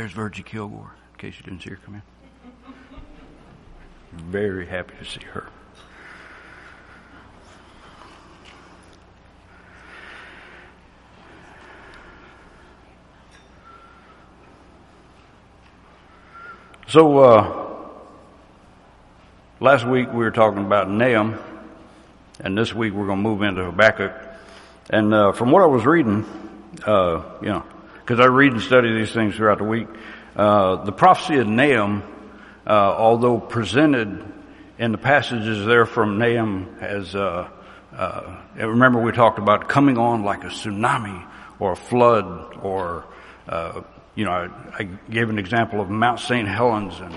There's Virgie Kilgore, in case you didn't see her come in. Very happy to see her. So, uh, last week we were talking about Nahum, and this week we're going to move into Habakkuk. And uh, from what I was reading, uh, you know, because I read and study these things throughout the week, uh, the prophecy of Nahum, uh, although presented in the passages there from Nahum as, uh, remember we talked about coming on like a tsunami or a flood or you know, I, I, gave an example of Mount St. Helens and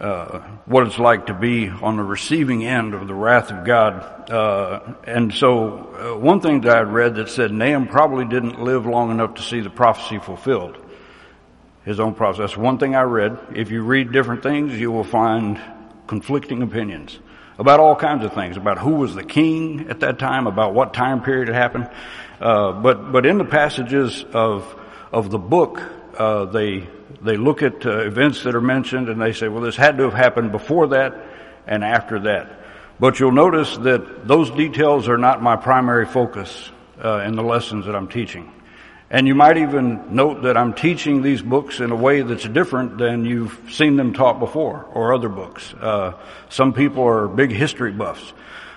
uh, what it's like to be on the receiving end of the wrath of God. Uh, and so, uh, one thing that I read that said Nahum probably didn't live long enough to see the prophecy fulfilled. His own prophecy. That's one thing I read. If you read different things, you will find conflicting opinions about all kinds of things, about who was the king at that time, about what time period it happened. Uh, but but in the passages of of the book uh, they they look at uh, events that are mentioned and they say, well, this had to have happened before that and after that. But you'll notice that those details are not my primary focus uh, in the lessons that I'm teaching. And you might even note that I'm teaching these books in a way that's different than you've seen them taught before or other books. Uh, some people are big history buffs.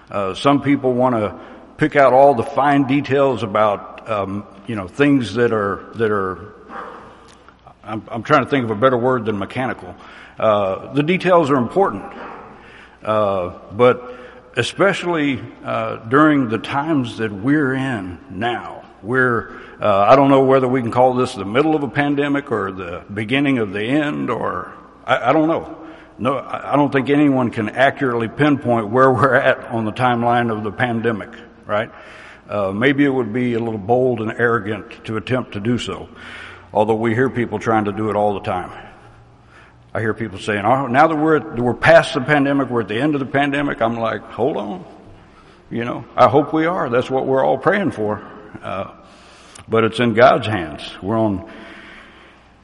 Uh, some people want to pick out all the fine details about um, you know things that are that are I'm, I'm, trying to think of a better word than mechanical. Uh, the details are important, uh, but especially uh, during the times that we're in now. We're uh, I don't know whether we can call this the middle of a pandemic or the beginning of the end, or I, I don't know. No, I don't think anyone can accurately pinpoint where we're at on the timeline of the pandemic. Right? Uh, maybe it would be a little bold and arrogant to attempt to do so although we hear people trying to do it all the time. I hear people saying, oh, now that we're, at, we're past the pandemic, we're at the end of the pandemic, I'm like, hold on. You know, I hope we are. That's what we're all praying for. Uh, but it's in God's hands. We're on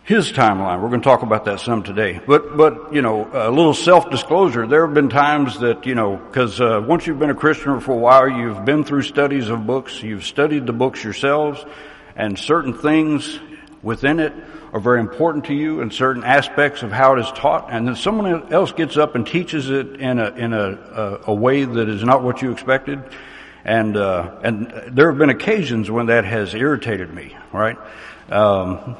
His timeline. We're going to talk about that some today. But, but, you know, a little self-disclosure. There have been times that, you know, cause, uh, once you've been a Christian for a while, you've been through studies of books, you've studied the books yourselves, and certain things within it are very important to you and certain aspects of how it is taught, and then someone else gets up and teaches it in a in a a, a way that is not what you expected, and uh, and there have been occasions when that has irritated me, right? Um,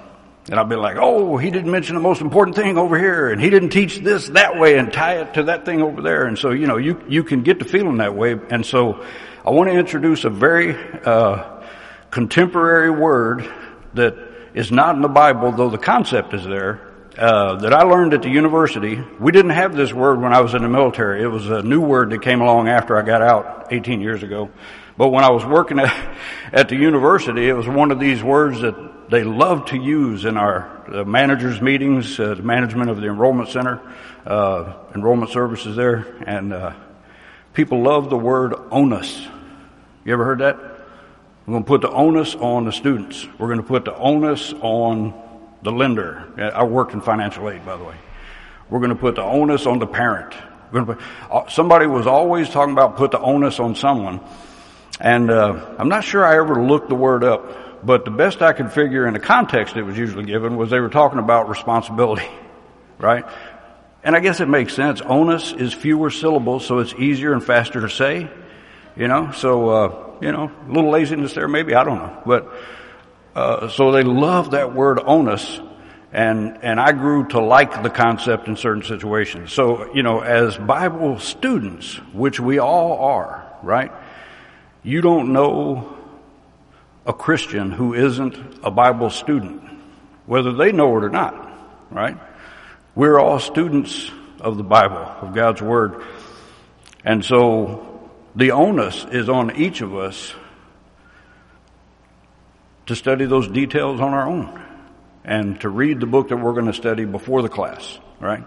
and I've been like, oh, he didn't mention the most important thing over here, and he didn't teach this that way and tie it to that thing over there, and so you know you you can get the feeling that way, and so I want to introduce a very uh, contemporary word that is not in the Bible, though the concept is there, uh, that I learned at the university. We didn't have this word when I was in the military. It was a new word that came along after I got out 18 years ago. But when I was working at, at the university, it was one of these words that they love to use in our uh, managers' meetings, uh, the management of the enrollment center, uh, enrollment services there, and uh, people love the word onus. You ever heard that? We're going to put the onus on the students. We're going to put the onus on the lender. I worked in financial aid, by the way. We're going to put the onus on the parent. Put, uh, somebody was always talking about put the onus on someone. And uh, I'm not sure I ever looked the word up, but the best I could figure in the context it was usually given was they were talking about responsibility, right? And I guess it makes sense. Onus is fewer syllables, so it's easier and faster to say, you know? So, uh, you know, a little laziness there, maybe, I don't know. But, uh, so they love that word onus, and, and I grew to like the concept in certain situations. So, you know, as Bible students, which we all are, right? You don't know a Christian who isn't a Bible student, whether they know it or not, right? We're all students of the Bible, of God's Word. And so the onus is on each of us to study those details on our own and to read the book that we're going to study before the class, right?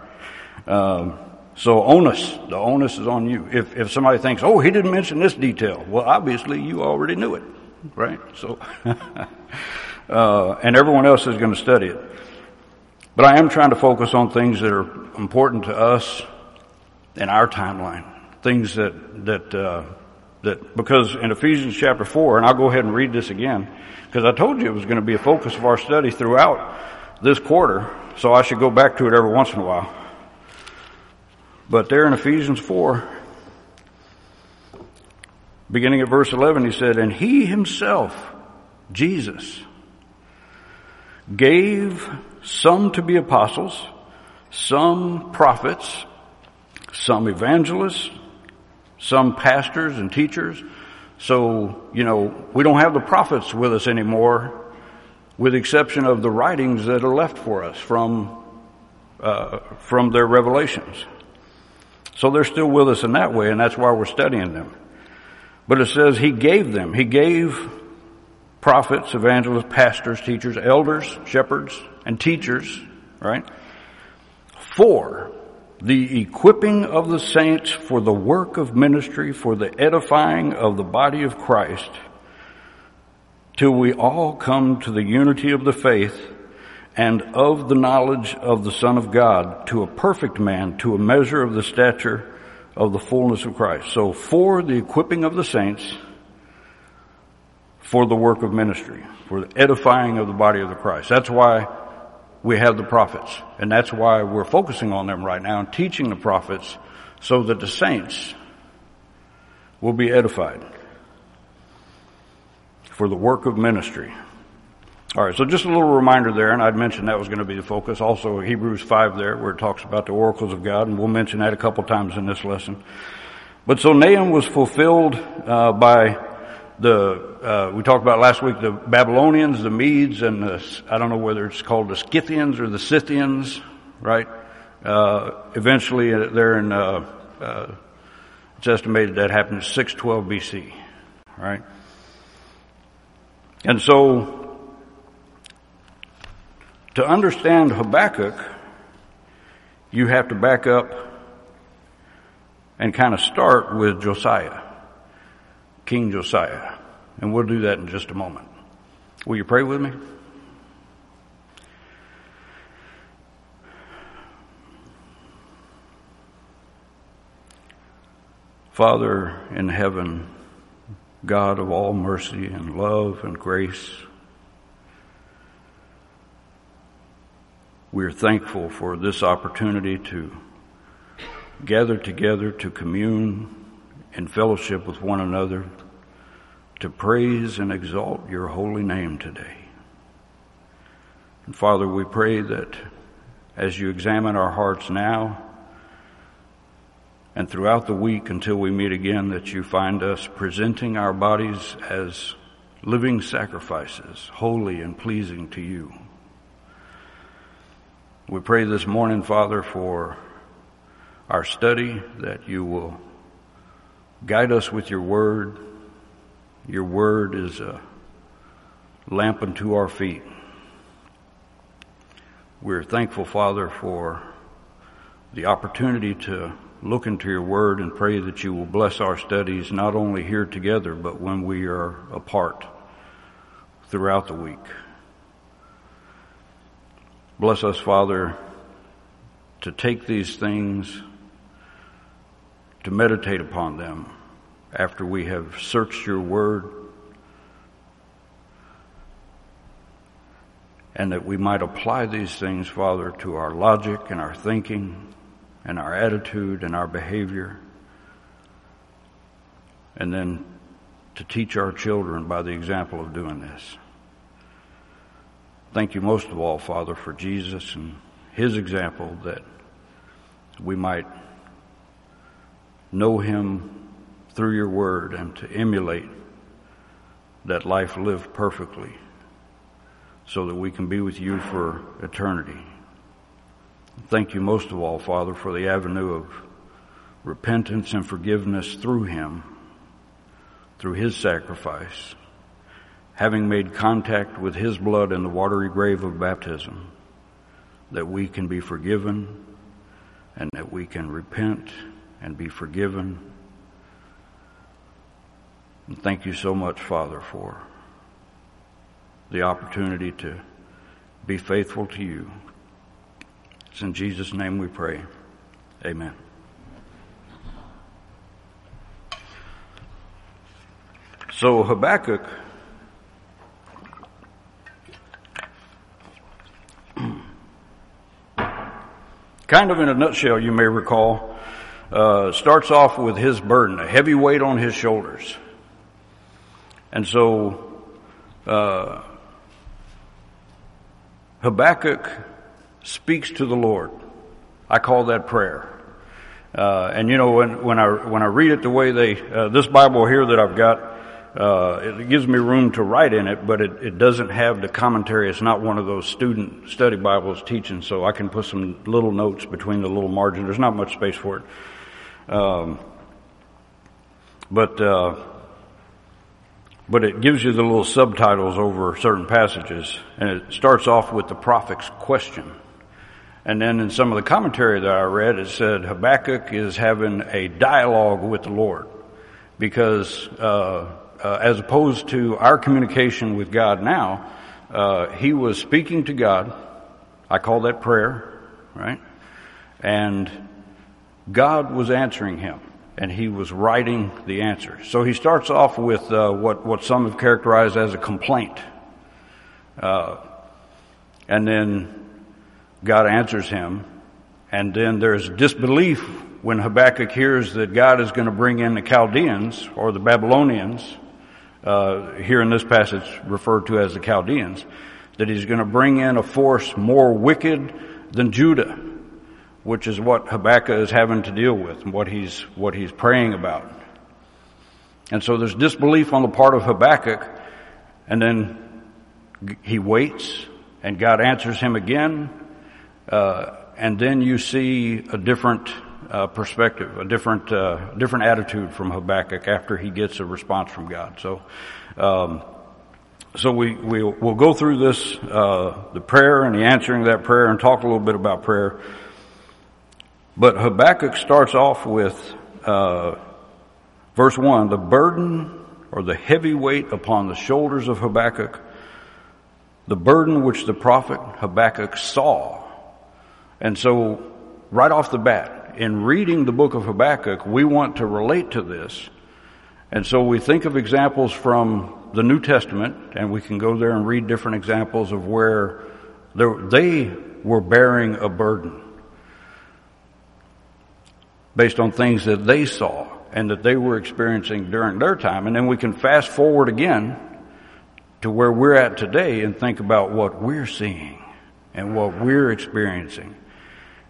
Um, so onus, the onus is on you. If, if somebody thinks, oh, he didn't mention this detail, well, obviously you already knew it, right? So, uh, and everyone else is going to study it. But I am trying to focus on things that are important to us in our timeline. Things that, that, uh, that, because in Ephesians chapter 4, and I'll go ahead and read this again, because I told you it was going to be a focus of our study throughout this quarter, so I should go back to it every once in a while. But there in Ephesians 4, beginning at verse 11, he said, And he himself, Jesus, gave some to be apostles, some prophets, some evangelists, some pastors and teachers. So, you know, we don't have the prophets with us anymore, with the exception of the writings that are left for us from, uh, from their revelations. So they're still with us in that way, and that's why we're studying them. But it says He gave them. He gave prophets, evangelists, pastors, teachers, elders, shepherds, and teachers, right? For the equipping of the saints for the work of ministry, for the edifying of the body of Christ, till we all come to the unity of the faith and of the knowledge of the Son of God, to a perfect man, to a measure of the stature of the fullness of Christ. So for the equipping of the saints, for the work of ministry, for the edifying of the body of the Christ. That's why we have the prophets. And that's why we're focusing on them right now and teaching the prophets so that the saints will be edified for the work of ministry. All right, so just a little reminder there, and I'd mentioned that was going to be the focus. Also, Hebrews 5 there, where it talks about the oracles of God, and we'll mention that a couple times in this lesson. But so Nahum was fulfilled uh, by the uh, we talked about last week the Babylonians, the Medes, and the, I don't know whether it's called the Scythians or the Scythians, right? Uh, eventually, uh, they're in. Uh, uh, it's estimated that happened in 612 BC, right? And so, to understand Habakkuk, you have to back up and kind of start with Josiah, King Josiah. And we'll do that in just a moment. Will you pray with me? Father in heaven, God of all mercy and love and grace, we are thankful for this opportunity to gather together to commune in fellowship with one another to praise and exalt your holy name today. And Father, we pray that as you examine our hearts now and throughout the week until we meet again, that you find us presenting our bodies as living sacrifices, holy and pleasing to you. We pray this morning, Father, for our study that you will guide us with your word your word is a lamp unto our feet. We're thankful, Father, for the opportunity to look into your word and pray that you will bless our studies not only here together, but when we are apart throughout the week. Bless us, Father, to take these things, to meditate upon them after we have searched your word, and that we might apply these things, Father, to our logic and our thinking and our attitude and our behavior, and then to teach our children by the example of doing this. Thank you most of all, Father, for Jesus and his example that we might know him through your word and to emulate that life lived perfectly so that we can be with you for eternity. Thank you most of all, Father, for the avenue of repentance and forgiveness through Him, through His sacrifice, having made contact with His blood in the watery grave of baptism, that we can be forgiven and that we can repent and be forgiven and thank you so much, Father, for the opportunity to be faithful to you It's in Jesus' name we pray. Amen. So Habakkuk kind of in a nutshell, you may recall, uh, starts off with his burden, a heavy weight on his shoulders. And so, uh, Habakkuk speaks to the Lord. I call that prayer. Uh, and you know, when, when I, when I read it the way they, uh, this Bible here that I've got, uh, it gives me room to write in it, but it, it doesn't have the commentary. It's not one of those student study Bibles teaching, so I can put some little notes between the little margin. There's not much space for it. Um, but, uh, but it gives you the little subtitles over certain passages, and it starts off with the prophet's question. And then in some of the commentary that I read, it said Habakkuk is having a dialogue with the Lord because uh, uh, as opposed to our communication with God now, uh, he was speaking to God. I call that prayer, right? And God was answering him, and he was writing the answer. So he starts off with uh, what what some have characterized as a complaint, uh, and then God answers him, and then there's disbelief when Habakkuk hears that God is going to bring in the Chaldeans or the Babylonians uh, here in this passage referred to as the Chaldeans, that he's going to bring in a force more wicked than Judah, which is what Habakkuk is having to deal with and what he's, what he's praying about. And so there's disbelief on the part of Habakkuk, and then he waits, and God answers him again, uh, and then you see a different uh, perspective, a different uh, different attitude from Habakkuk after he gets a response from God. So, um, so we we will go through this uh, the prayer and the answering that prayer and talk a little bit about prayer. But Habakkuk starts off with uh, verse one: the burden or the heavy weight upon the shoulders of Habakkuk, the burden which the prophet Habakkuk saw. And so, right off the bat, in reading the book of Habakkuk, we want to relate to this. And so we think of examples from the New Testament, and we can go there and read different examples of where they were bearing a burden based on things that they saw and that they were experiencing during their time. And then we can fast forward again to where we're at today and think about what we're seeing and what we're experiencing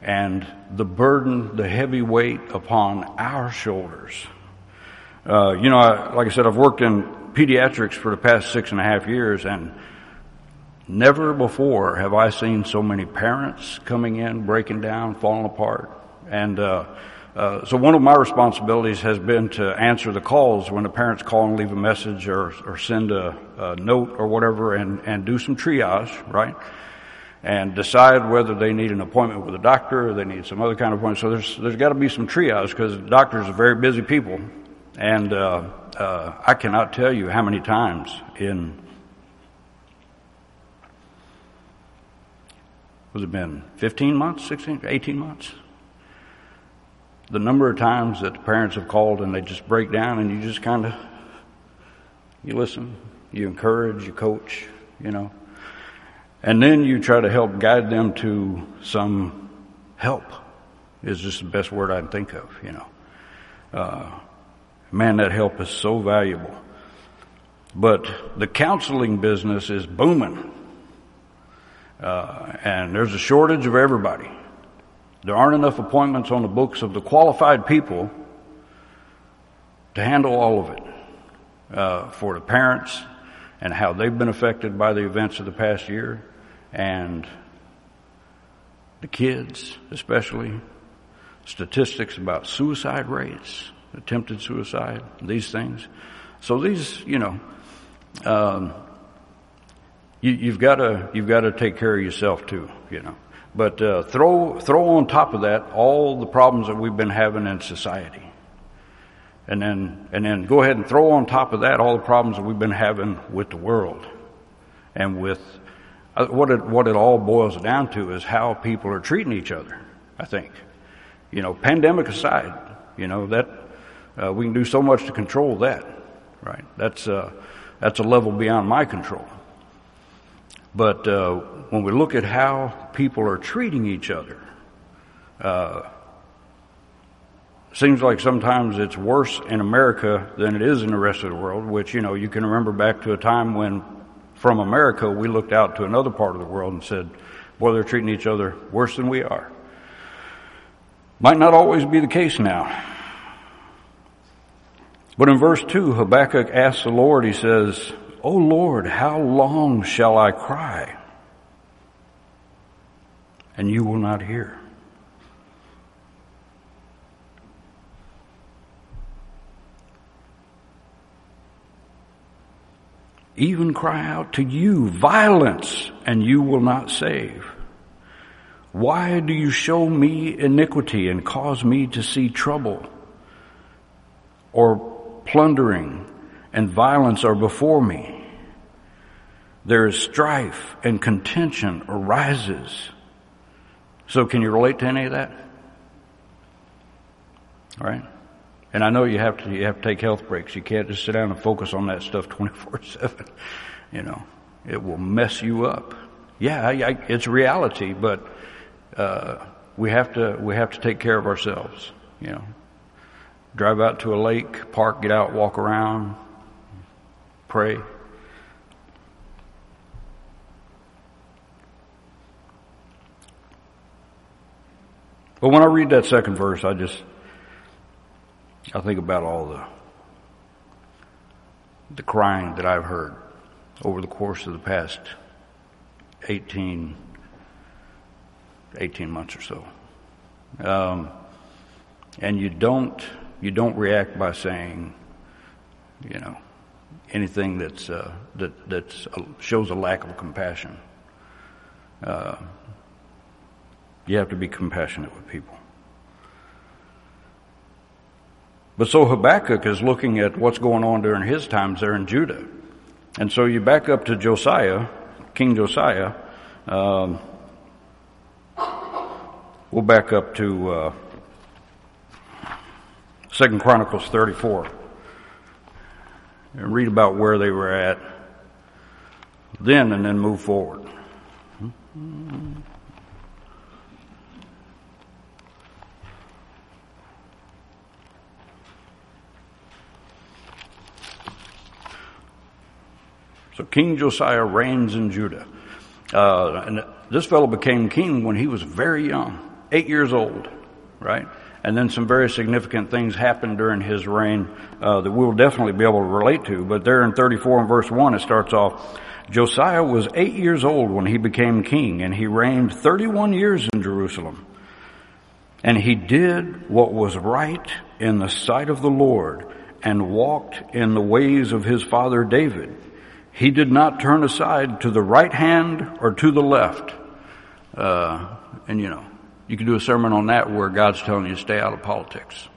and the burden, the heavy weight upon our shoulders. Uh, you know, I, like I said, I've worked in pediatrics for the past six and a half years, and never before have I seen so many parents coming in, breaking down, falling apart. And uh, uh, so one of my responsibilities has been to answer the calls when the parents call and leave a message or, or send a, a note or whatever and, and do some triage, right? and decide whether they need an appointment with a doctor or they need some other kind of appointment. So there's there's got to be some triage because doctors are very busy people, and uh, uh, I cannot tell you how many times in was it been 15 months, 16, 18 months? The number of times that the parents have called and they just break down and you just kind of you listen, you encourage, you coach, you know. And then you try to help guide them to some help is just the best word I can think of, you know. Uh, man, that help is so valuable. But the counseling business is booming. Uh, and there's a shortage of everybody. There aren't enough appointments on the books of the qualified people to handle all of it. Uh, for the parents and how they've been affected by the events of the past year and the kids, especially, statistics about suicide rates, attempted suicide, these things. So these, you know, um, you, have got to you've got to take care of yourself too, you know. But uh, throw throw on top of that all the problems that we've been having in society, and then and then go ahead and throw on top of that all the problems that we've been having with the world, and with Uh, what it, what it all boils down to is how people are treating each other, I think. You know, pandemic aside, you know, that, uh, we can do so much to control that, right? That's, uh, that's a level beyond my control. But, uh, when we look at how people are treating each other, uh, seems like sometimes it's worse in America than it is in the rest of the world, which, you know, you can remember back to a time when from America, we looked out to another part of the world and said, boy, they're treating each other worse than we are. Might not always be the case now. But in verse 2, Habakkuk asks the Lord, he says, O Lord, how long shall I cry? And you will not hear. even cry out to you violence and you will not save. Why do you show me iniquity and cause me to see trouble? Or plundering and violence are before me. There is strife and contention arises. So can you relate to any of that? All right. And I know you have to, you have to take health breaks. You can't just sit down and focus on that stuff 24-7. You know, it will mess you up. Yeah, I, I, it's reality, but, uh, we have to, we have to take care of ourselves, you know. Drive out to a lake, park, get out, walk around, pray. But when I read that second verse, I just, I think about all the the crying that I've heard over the course of the past 18, 18 months or so. Um, and you don't you don't react by saying, you know, anything that's uh, that that uh, shows a lack of compassion. Uh, you have to be compassionate with people. But so Habakkuk is looking at what's going on during his times there in Judah. And so you back up to Josiah, King Josiah. Um, we'll back up to uh, Second Chronicles 34 and read about where they were at then and then move forward. Mm-hmm. So King Josiah reigns in Judah. Uh, and this fellow became king when he was very young, eight years old, right? And then some very significant things happened during his reign uh, that we'll definitely be able to relate to. But there in 34 and verse 1, it starts off, Josiah was eight years old when he became king, and he reigned 31 years in Jerusalem. And he did what was right in the sight of the Lord, and walked in the ways of his father David he did not turn aside to the right hand or to the left. Uh, and you know, you can do a sermon on that where God's telling you to stay out of politics.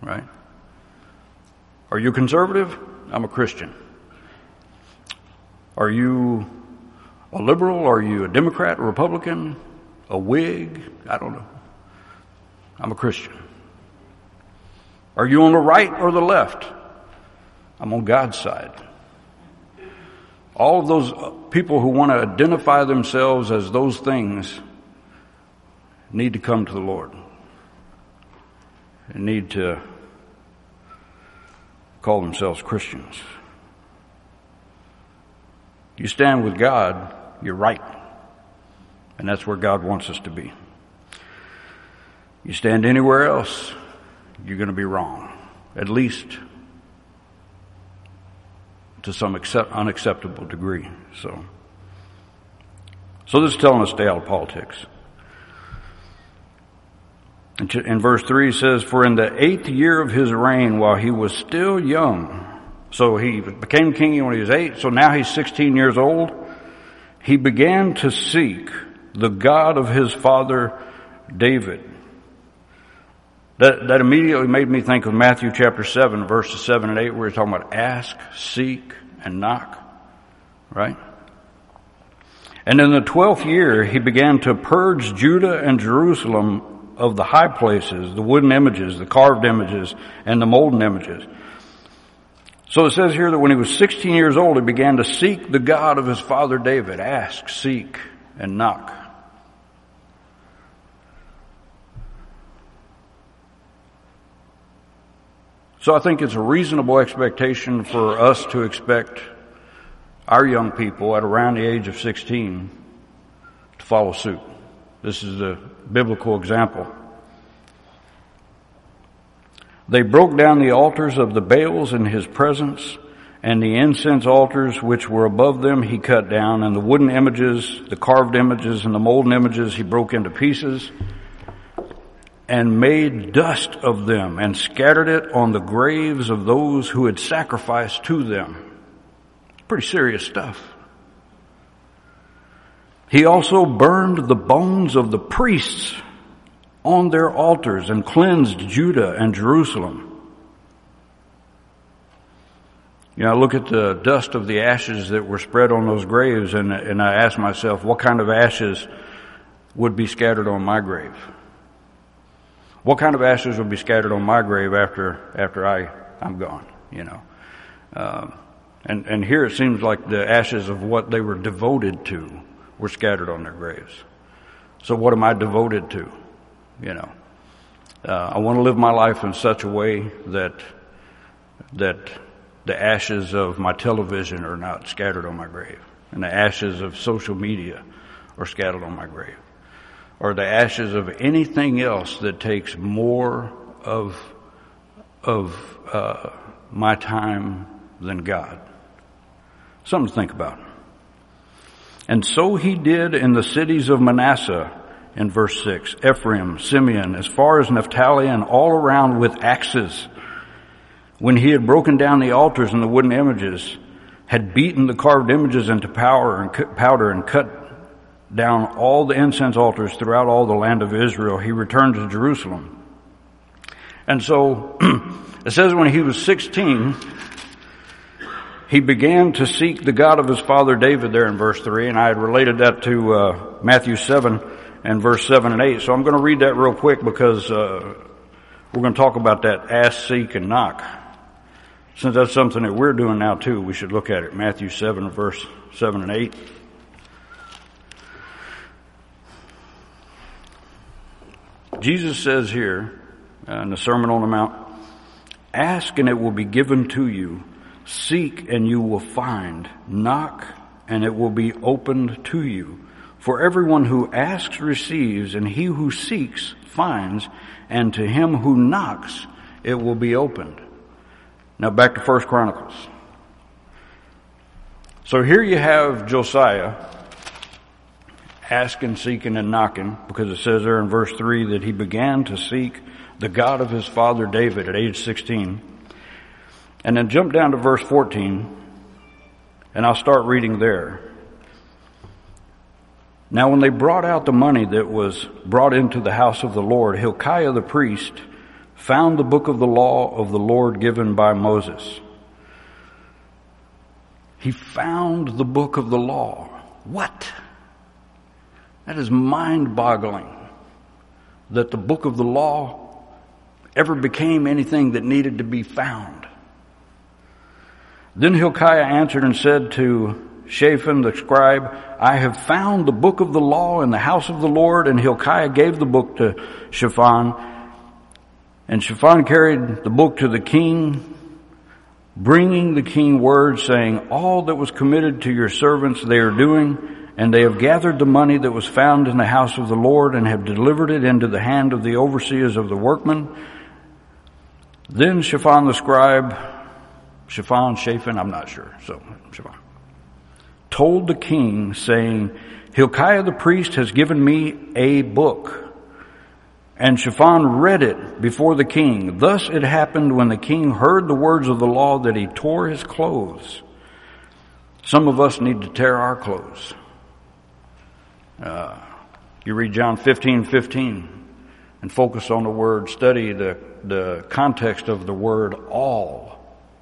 Right? Are you conservative? I'm a Christian. Are you a liberal? Are you a Democrat, a Republican, a Whig? I don't know. I'm a Christian. Are you on the right or the left? I'm on God's side. All of those people who want to identify themselves as those things need to come to the Lord. And need to call themselves Christians. You stand with God, you're right. And that's where God wants us to be. You stand anywhere else, you're going to be wrong. At least to some accept, unacceptable degree. So, so this is telling us stay out of politics. In verse 3 says, For in the eighth year of his reign, while he was still young, so he became king when he was eight, so now he's 16 years old, he began to seek the God of his father David. That, that immediately made me think of Matthew chapter 7, verses 7 and 8, where he's talking about ask, seek, and knock. Right? And in the twelfth year, he began to purge Judah and Jerusalem of the high places, the wooden images, the carved images, and the molten images. So it says here that when he was 16 years old, he began to seek the God of his father David. Ask, seek, and knock. So I think it's a reasonable expectation for us to expect our young people at around the age of 16 to follow suit. This is a biblical example. They broke down the altars of the Baals in his presence, and the incense altars which were above them he cut down, and the wooden images, the carved images, and the molten images he broke into pieces, and made dust of them, and scattered it on the graves of those who had sacrificed to them. Pretty serious stuff. He also burned the bones of the priests on their altars and cleansed Judah and Jerusalem. You know, I look at the dust of the ashes that were spread on those graves and, and I ask myself, what kind of ashes would be scattered on my grave? What kind of ashes will be scattered on my grave after, after I, I'm gone, you know? Um, and, and here it seems like the ashes of what they were devoted to were scattered on their graves. So what am I devoted to? You know, uh, I want to live my life in such a way that, that the ashes of my television are not scattered on my grave and the ashes of social media are scattered on my grave or the ashes of anything else that takes more of, of, uh, my time than God. Something to think about. And so he did in the cities of Manasseh in verse 6. Ephraim, Simeon, as far as Naphtali and all around with axes. When he had broken down the altars and the wooden images, had beaten the carved images into powder and cut powder and cut down all the incense altars throughout all the land of Israel, he returned to Jerusalem. And so it says when he was 16, he began to seek the God of his father David there in verse 3, and I had related that to uh, Matthew 7 and verse 7 and 8. So I'm going to read that real quick because uh, we're going to talk about that ask, seek, and knock. Since that's something that we're doing now too, we should look at it. Matthew 7 verse 7 and 8. Jesus says here uh, in the Sermon on the Mount, ask and it will be given to you. Seek and you will find. Knock and it will be opened to you. For everyone who asks receives, and he who seeks finds, and to him who knocks it will be opened. Now back to First Chronicles. So here you have Josiah asking, seeking, and knocking, because it says there in verse 3 that he began to seek the God of his father David at age 16. And then jump down to verse 14, and I'll start reading there. Now when they brought out the money that was brought into the house of the Lord, Hilkiah the priest found the book of the law of the Lord given by Moses. He found the book of the law. What? That is mind boggling that the book of the law ever became anything that needed to be found. Then Hilkiah answered and said to Shaphan the scribe, I have found the book of the law in the house of the Lord, and Hilkiah gave the book to Shaphan. And Shaphan carried the book to the king, bringing the king word saying, all that was committed to your servants they are doing, and they have gathered the money that was found in the house of the Lord and have delivered it into the hand of the overseers of the workmen. Then Shaphan the scribe Shaphan, Shaphan, I'm not sure. So, Shaphan. Told the king saying, Hilkiah the priest has given me a book. And Shaphan read it before the king. Thus it happened when the king heard the words of the law that he tore his clothes. Some of us need to tear our clothes. Uh, you read John 15, 15 and focus on the word, study the, the context of the word all,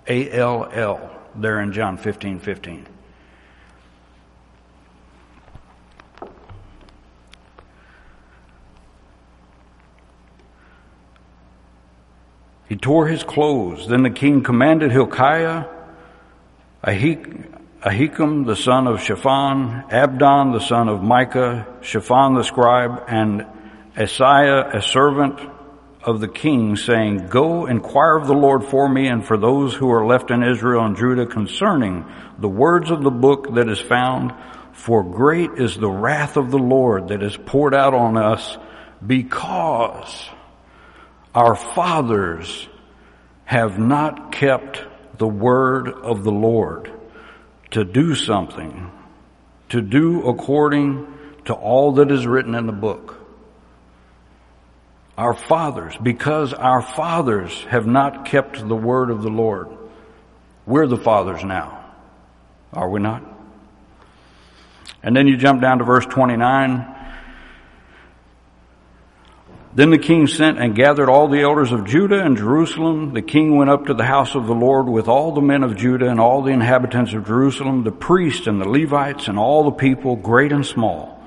A-L-L, there in John 15, 15. He tore his clothes. Then the king commanded Hilkiah, Ahik, Ahikam the son of Shaphan, Abdon the son of Micah, Shaphan the scribe, and Asaiah, a servant of the king, saying, Go inquire of the Lord for me and for those who are left in Israel and Judah concerning the words of the book that is found, for great is the wrath of the Lord that is poured out on us because our fathers have not kept the word of the Lord to do something, to do according to all that is written in the book. Our fathers, because our fathers have not kept the word of the Lord. We're the fathers now. Are we not? And then you jump down to verse 29. Then the king sent and gathered all the elders of Judah and Jerusalem. The king went up to the house of the Lord with all the men of Judah and all the inhabitants of Jerusalem, the priests and the Levites and all the people, great and small.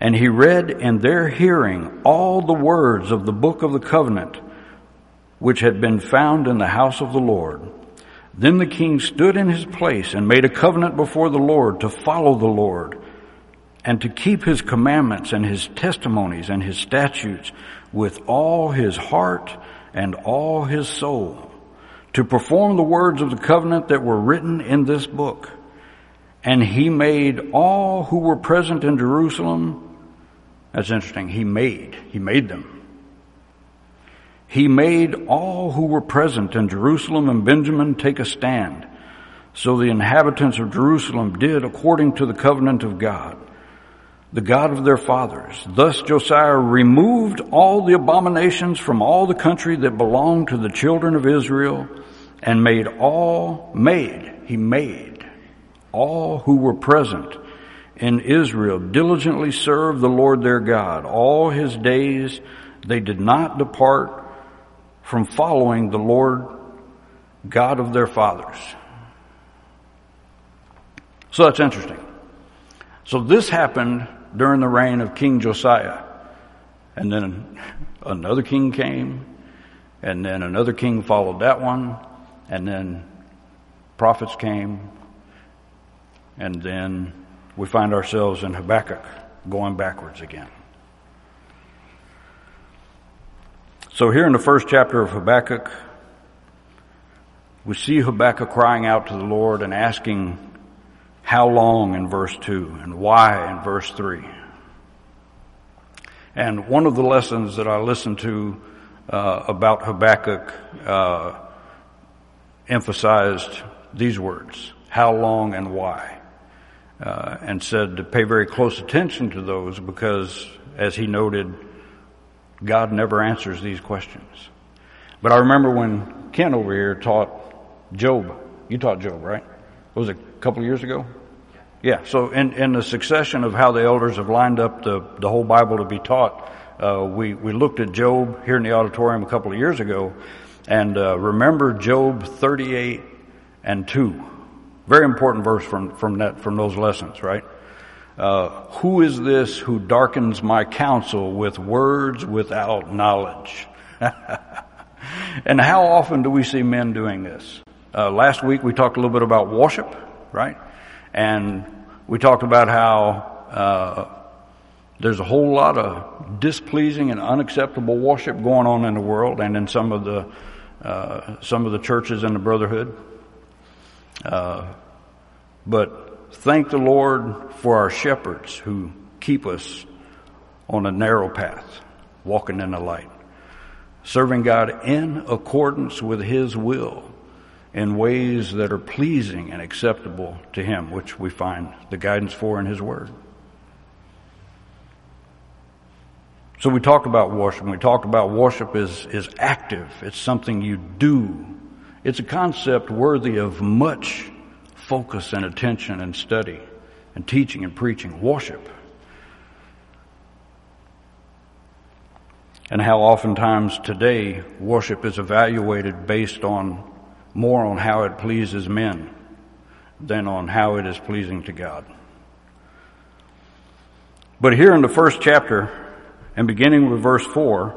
And he read in their hearing all the words of the book of the covenant, which had been found in the house of the Lord. Then the king stood in his place and made a covenant before the Lord to follow the Lord and to keep his commandments and his testimonies and his statutes with all his heart and all his soul, to perform the words of the covenant that were written in this book. And he made all who were present in Jerusalem, that's interesting, he made, he made them. He made all who were present in Jerusalem and Benjamin take a stand. So the inhabitants of Jerusalem did according to the covenant of God the God of their fathers. Thus Josiah removed all the abominations from all the country that belonged to the children of Israel and made all, made, he made all who were present in Israel diligently serve the Lord their God. All his days they did not depart from following the Lord God of their fathers. So that's interesting. So this happened during the reign of King Josiah. And then another king came, and then another king followed that one, and then prophets came, and then we find ourselves in Habakkuk going backwards again. So here in the first chapter of Habakkuk, we see Habakkuk crying out to the Lord and asking how long in verse 2 and why in verse 3. And one of the lessons that I listened to uh, about Habakkuk uh, emphasized these words how long and why. Uh, and said to pay very close attention to those because, as he noted, God never answers these questions. But I remember when Ken over here taught Job. You taught Job, right? Was it a couple of years ago? Yeah, so in, in the succession of how the elders have lined up the, the whole Bible to be taught, uh, we, we looked at Job here in the auditorium a couple of years ago, and uh, remember Job 38 and 2. Very important verse from, from, that, from those lessons, right? Uh, who is this who darkens my counsel with words without knowledge? and how often do we see men doing this? Uh, last week we talked a little bit about worship, right? And we talked about how uh, there's a whole lot of displeasing and unacceptable worship going on in the world and in some of the uh, some of the churches in the brotherhood. Uh, but thank the Lord for our shepherds who keep us on a narrow path, walking in the light, serving God in accordance with His will in ways that are pleasing and acceptable to Him, which we find the guidance for in His Word. So we talk about worship. We talk about worship is, is active. It's something you do. It's a concept worthy of much focus and attention and study and teaching and preaching. Worship. And how oftentimes today worship is evaluated based on more on how it pleases men than on how it is pleasing to God. But here in the first chapter, and beginning with verse 4,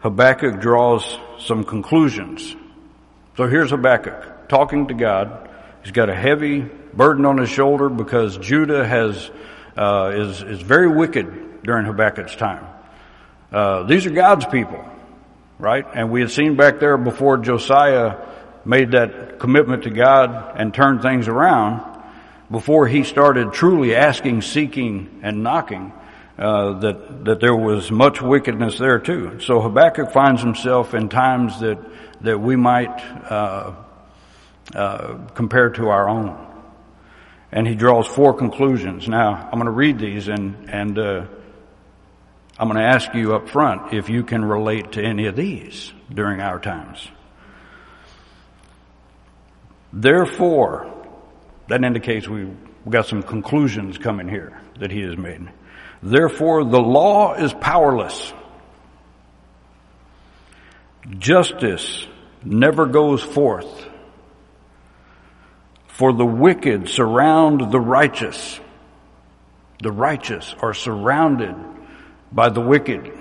Habakkuk draws some conclusions. So here's Habakkuk talking to God. He's got a heavy burden on his shoulder because Judah has uh, is is very wicked during Habakkuk's time. Uh, these are God's people, right? And we had seen back there before Josiah made that commitment to God and turned things around. Before he started truly asking, seeking, and knocking, uh, that that there was much wickedness there too. So Habakkuk finds himself in times that that we might uh, uh, compare to our own, and he draws four conclusions. Now I'm going to read these, and and uh, I'm going to ask you up front if you can relate to any of these during our times. Therefore, that indicates we have got some conclusions coming here that he has made. Therefore, the law is powerless. Justice never goes forth. For the wicked surround the righteous. The righteous are surrounded by the wicked.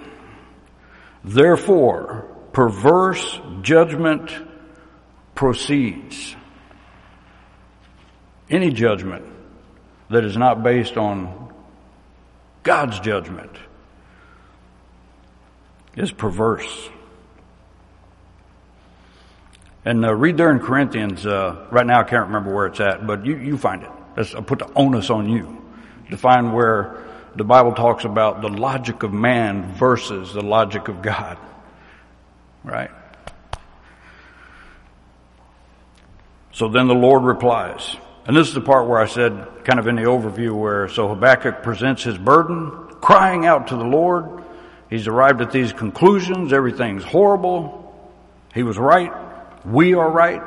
Therefore, perverse judgment proceeds. Any judgment that is not based on God's judgment is perverse. And uh, read there in Corinthians, uh, right now I can't remember where it's at, but you, you find it. That's, I put the onus on you to find where the Bible talks about the logic of man versus the logic of God. Right? So then the Lord replies, and this is the part where I said, kind of in the overview, where so Habakkuk presents his burden, crying out to the Lord. He's arrived at these conclusions. Everything's horrible. He was right. We are right.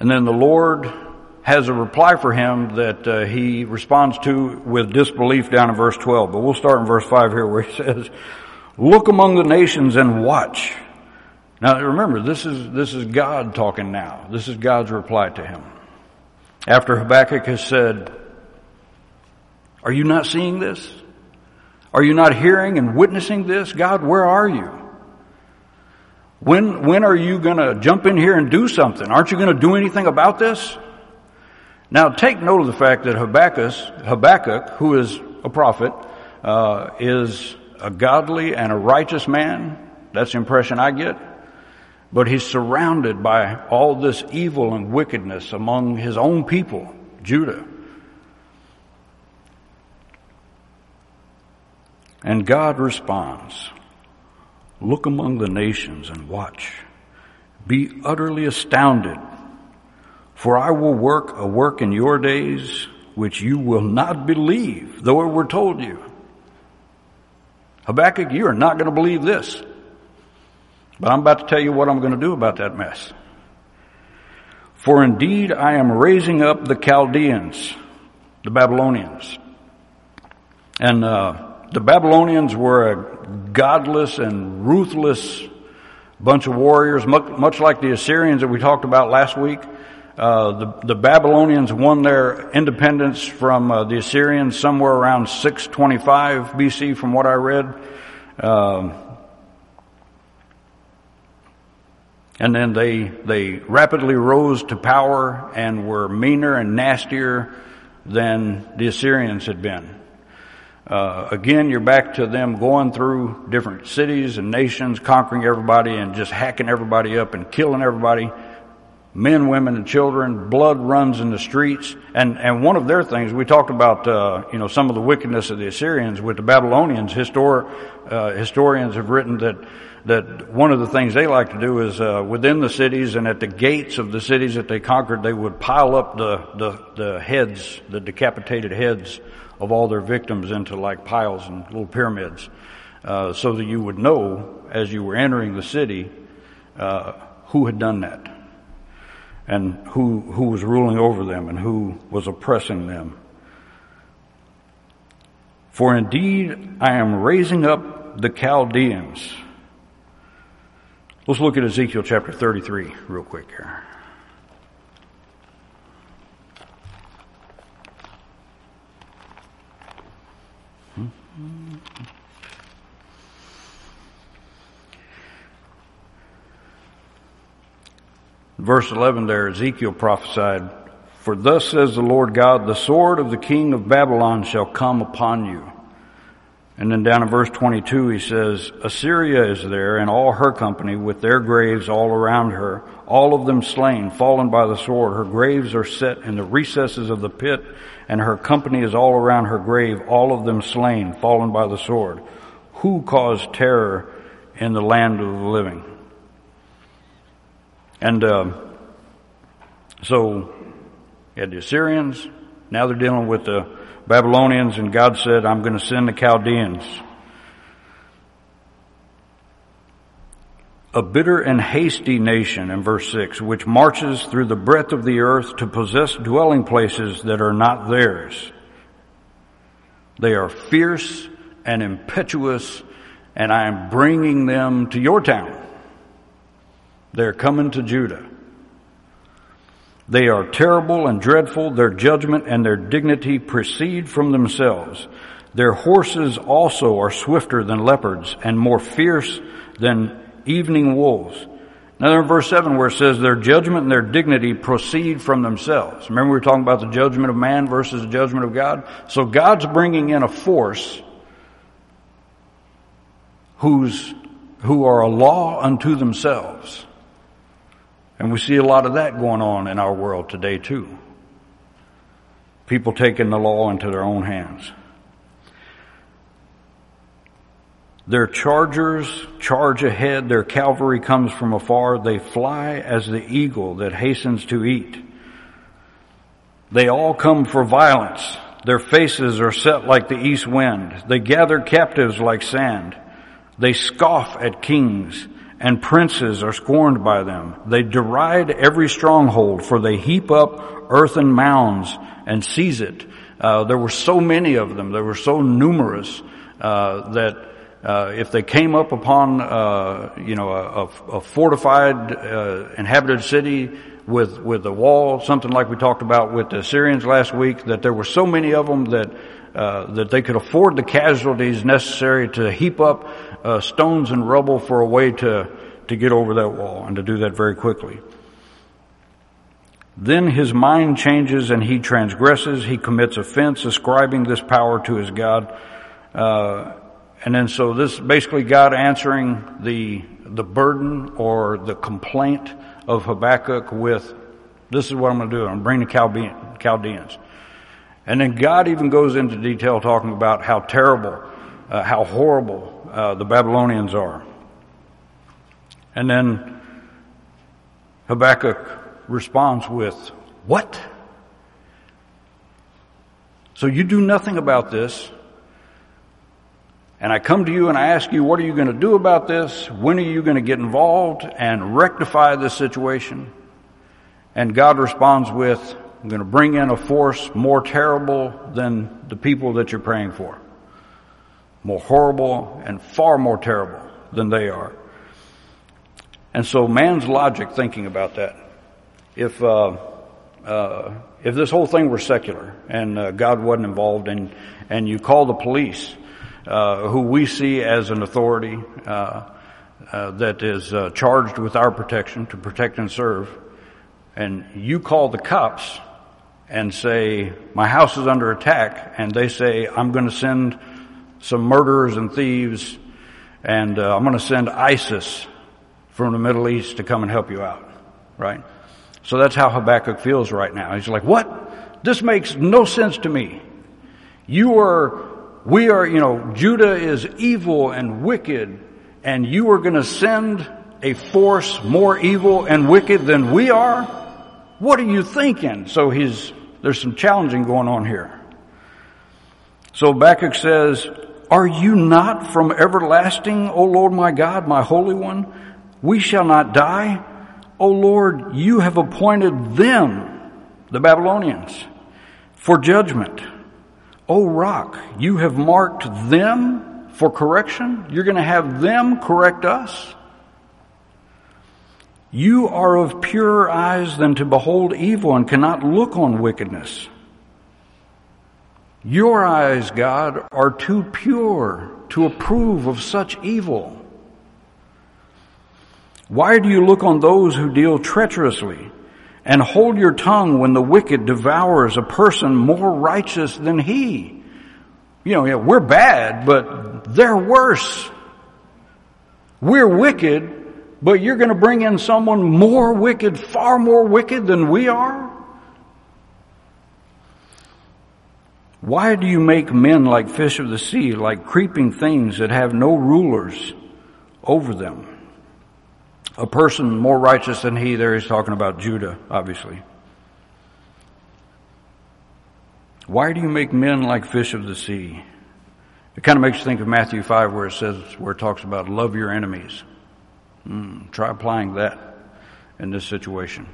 And then the Lord has a reply for him that uh, he responds to with disbelief down in verse 12. But we'll start in verse 5 here where he says, Look among the nations and watch now remember, this is, this is God talking now. This is God's reply to him. After Habakkuk has said, are you not seeing this? Are you not hearing and witnessing this? God, where are you? When, when are you gonna jump in here and do something? Aren't you gonna do anything about this? Now take note of the fact that Habakkuk, Habakkuk who is a prophet, uh, is a godly and a righteous man. That's the impression I get. But he's surrounded by all this evil and wickedness among his own people, Judah. And God responds, Look among the nations and watch. Be utterly astounded, for I will work a work in your days which you will not believe, though it were told you. Habakkuk, you are not going to believe this. But I'm about to tell you what I'm going to do about that mess. For indeed I am raising up the Chaldeans, the Babylonians. And uh, the Babylonians were a godless and ruthless bunch of warriors, much, like the Assyrians that we talked about last week. Uh, the, the, Babylonians won their independence from uh, the Assyrians somewhere around 625 BC, from what I read. Um, And then they, they rapidly rose to power and were meaner and nastier than the Assyrians had been. Uh, again, you're back to them going through different cities and nations, conquering everybody and just hacking everybody up and killing everybody. Men, women, and children. Blood runs in the streets. And, and one of their things, we talked about, uh, you know, some of the wickedness of the Assyrians with the Babylonians. Histor, uh, historians have written that that one of the things they like to do is uh, within the cities and at the gates of the cities that they conquered, they would pile up the, the, the heads, the decapitated heads of all their victims into like piles and little pyramids, uh, so that you would know as you were entering the city uh, who had done that and who who was ruling over them and who was oppressing them. For indeed, I am raising up the Chaldeans Let's look at Ezekiel chapter 33 real quick here. Verse 11 there, Ezekiel prophesied, For thus says the Lord God, the sword of the king of Babylon shall come upon you and then down in verse 22 he says, Assyria is there and all her company with their graves all around her, all of them slain, fallen by the sword. Her graves are set in the recesses of the pit and her company is all around her grave, all of them slain, fallen by the sword. Who caused terror in the land of the living? And uh, so, you had the Assyrians, now they're dealing with the Babylonians, and God said, I'm going to send the Chaldeans. A bitter and hasty nation in verse 6, which marches through the breadth of the earth to possess dwelling places that are not theirs. They are fierce and impetuous, and I am bringing them to your town. They're coming to Judah. They are terrible and dreadful. Their judgment and their dignity proceed from themselves. Their horses also are swifter than leopards and more fierce than evening wolves. Now in verse 7 where it says their judgment and their dignity proceed from themselves. Remember we were talking about the judgment of man versus the judgment of God? So God's bringing in a force who's, who are a law unto themselves. And we see a lot of that going on in our world today too. People taking the law into their own hands. Their chargers charge ahead, their cavalry comes from afar, they fly as the eagle that hastens to eat. They all come for violence, their faces are set like the east wind, they gather captives like sand, they scoff at kings, and princes are scorned by them. They deride every stronghold, for they heap up earthen mounds and seize it. Uh, there were so many of them, they were so numerous uh, that uh, if they came up upon, uh, you know, a, a fortified, uh, inhabited city with with a wall, something like we talked about with the Assyrians last week, that there were so many of them that uh, that they could afford the casualties necessary to heap up uh, stones and rubble for a way to, to get over that wall and to do that very quickly. Then his mind changes and he transgresses, he commits offense, ascribing this power to his God. Uh, and then so this basically God answering the, the burden or the complaint of Habakkuk with, this is what I'm going to do. I'm going to bring the Chaldeans. And then God even goes into detail talking about how terrible, uh, how horrible uh, the Babylonians are. And then Habakkuk responds with, What? So you do nothing about this. And I come to you and I ask you, what are you going to do about this? When are you going to get involved and rectify this situation? And God responds with, I'm going to bring in a force more terrible than the people that you're praying for more horrible and far more terrible than they are. And so man's logic thinking about that, if, uh, uh, if this whole thing were secular and uh, God wasn't involved and, and you call the police, uh, who we see as an authority, uh, uh, that is charged with our protection to protect and serve, and you call the cops and say, my house is under attack, and they say, I'm going to send some murderers and thieves, and uh, I'm going to send ISIS from the Middle East to come and help you out, right? So that's how Habakkuk feels right now. He's like, what? This makes no sense to me. You are, we are, you know, Judah is evil and wicked, and you are going to send a force more evil and wicked than we are? What are you thinking? So he's, there's some challenging going on here. So Habakkuk says, are you not from everlasting, O Lord my God, my Holy One? We shall not die. O Lord, you have appointed them, the Babylonians, for judgment. O rock, you have marked them for correction. You're going to have them correct us. You are of purer eyes than to behold evil and cannot look on wickedness. Your eyes, God, are too pure to approve of such evil. Why do you look on those who deal treacherously and hold your tongue when the wicked devours a person more righteous than he? You know, yeah, we're bad, but they're worse. We're wicked, but you're going to bring in someone more wicked, far more wicked than we are? Why do you make men like fish of the sea, like creeping things that have no rulers over them? A person more righteous than he, there he's talking about Judah, obviously. Why do you make men like fish of the sea? It kind of makes you think of Matthew 5 where it says, where it talks about love your enemies. Mm, try applying that in this situation.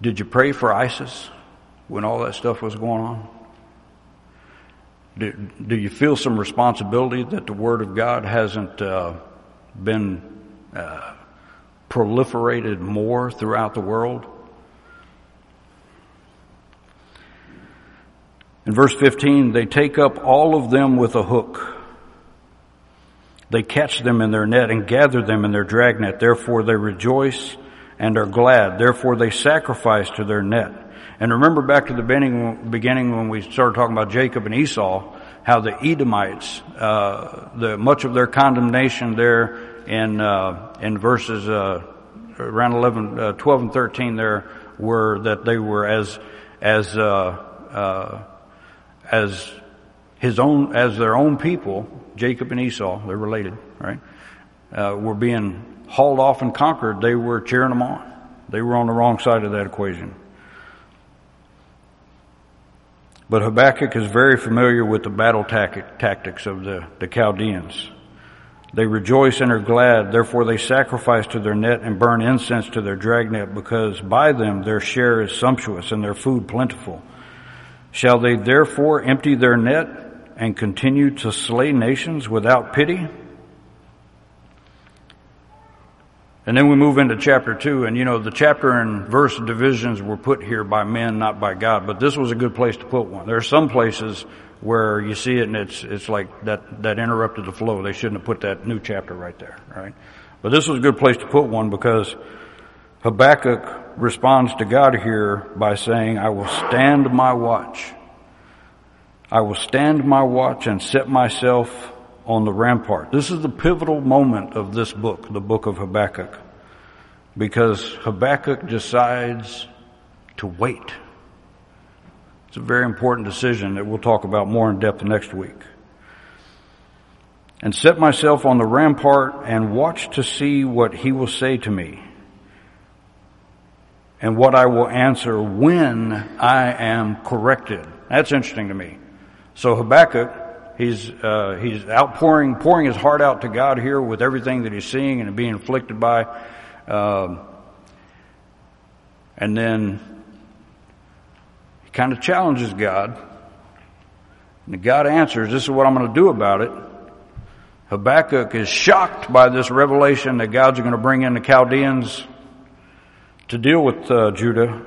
Did you pray for ISIS when all that stuff was going on? Do, do you feel some responsibility that the Word of God hasn't uh, been uh, proliferated more throughout the world? In verse 15, they take up all of them with a hook. They catch them in their net and gather them in their dragnet. Therefore they rejoice and are glad. Therefore they sacrifice to their net. And remember back to the beginning when we started talking about Jacob and Esau, how the Edomites, uh, the much of their condemnation there in uh, in verses uh, around 11, uh, 12 and 13 there were that they were as as uh, uh, as his own as their own people, Jacob and Esau, they're related, right? Uh were being hauled off and conquered. They were cheering them on. They were on the wrong side of that equation. But Habakkuk is very familiar with the battle tactics of the, the Chaldeans. They rejoice and are glad, therefore they sacrifice to their net and burn incense to their dragnet, because by them their share is sumptuous and their food plentiful. Shall they therefore empty their net and continue to slay nations without pity? And then we move into chapter two, and you know, the chapter and verse divisions were put here by men, not by God, but this was a good place to put one. There are some places where you see it and it's, it's like that, that interrupted the flow. They shouldn't have put that new chapter right there, right? But this was a good place to put one because Habakkuk responds to God here by saying, I will stand my watch. I will stand my watch and set myself on the rampart. This is the pivotal moment of this book, the book of Habakkuk, because Habakkuk decides to wait. It's a very important decision that we'll talk about more in depth next week. And set myself on the rampart and watch to see what he will say to me and what I will answer when I am corrected. That's interesting to me. So Habakkuk He's, uh, he's outpouring, pouring his heart out to God here with everything that he's seeing and being afflicted by. Um, and then he kind of challenges God. And God answers, this is what I'm going to do about it. Habakkuk is shocked by this revelation that God's going to bring in the Chaldeans to deal with uh, Judah.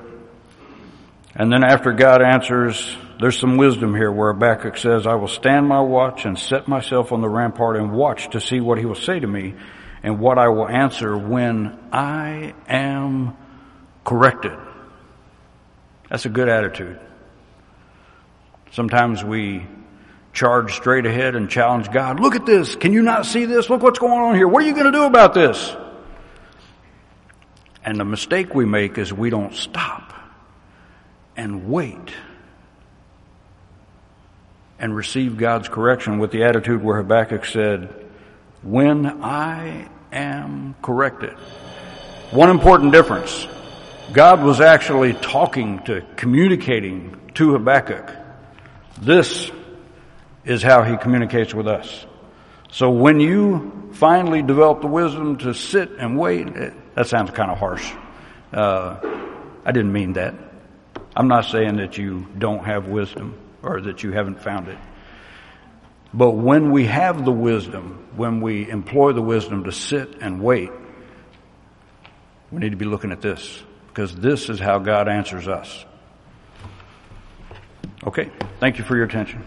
And then after God answers, there's some wisdom here where Habakkuk says, I will stand my watch and set myself on the rampart and watch to see what he will say to me and what I will answer when I am corrected. That's a good attitude. Sometimes we charge straight ahead and challenge God. Look at this. Can you not see this? Look what's going on here. What are you going to do about this? And the mistake we make is we don't stop and wait and receive God's correction with the attitude where Habakkuk said, when I am corrected. One important difference. God was actually talking to, communicating to Habakkuk. This is how he communicates with us. So when you finally develop the wisdom to sit and wait, it, that sounds kind of harsh. Uh, I didn't mean that. I'm not saying that you don't have wisdom or that you haven't found it. But when we have the wisdom, when we employ the wisdom to sit and wait, we need to be looking at this because this is how God answers us. Okay. Thank you for your attention.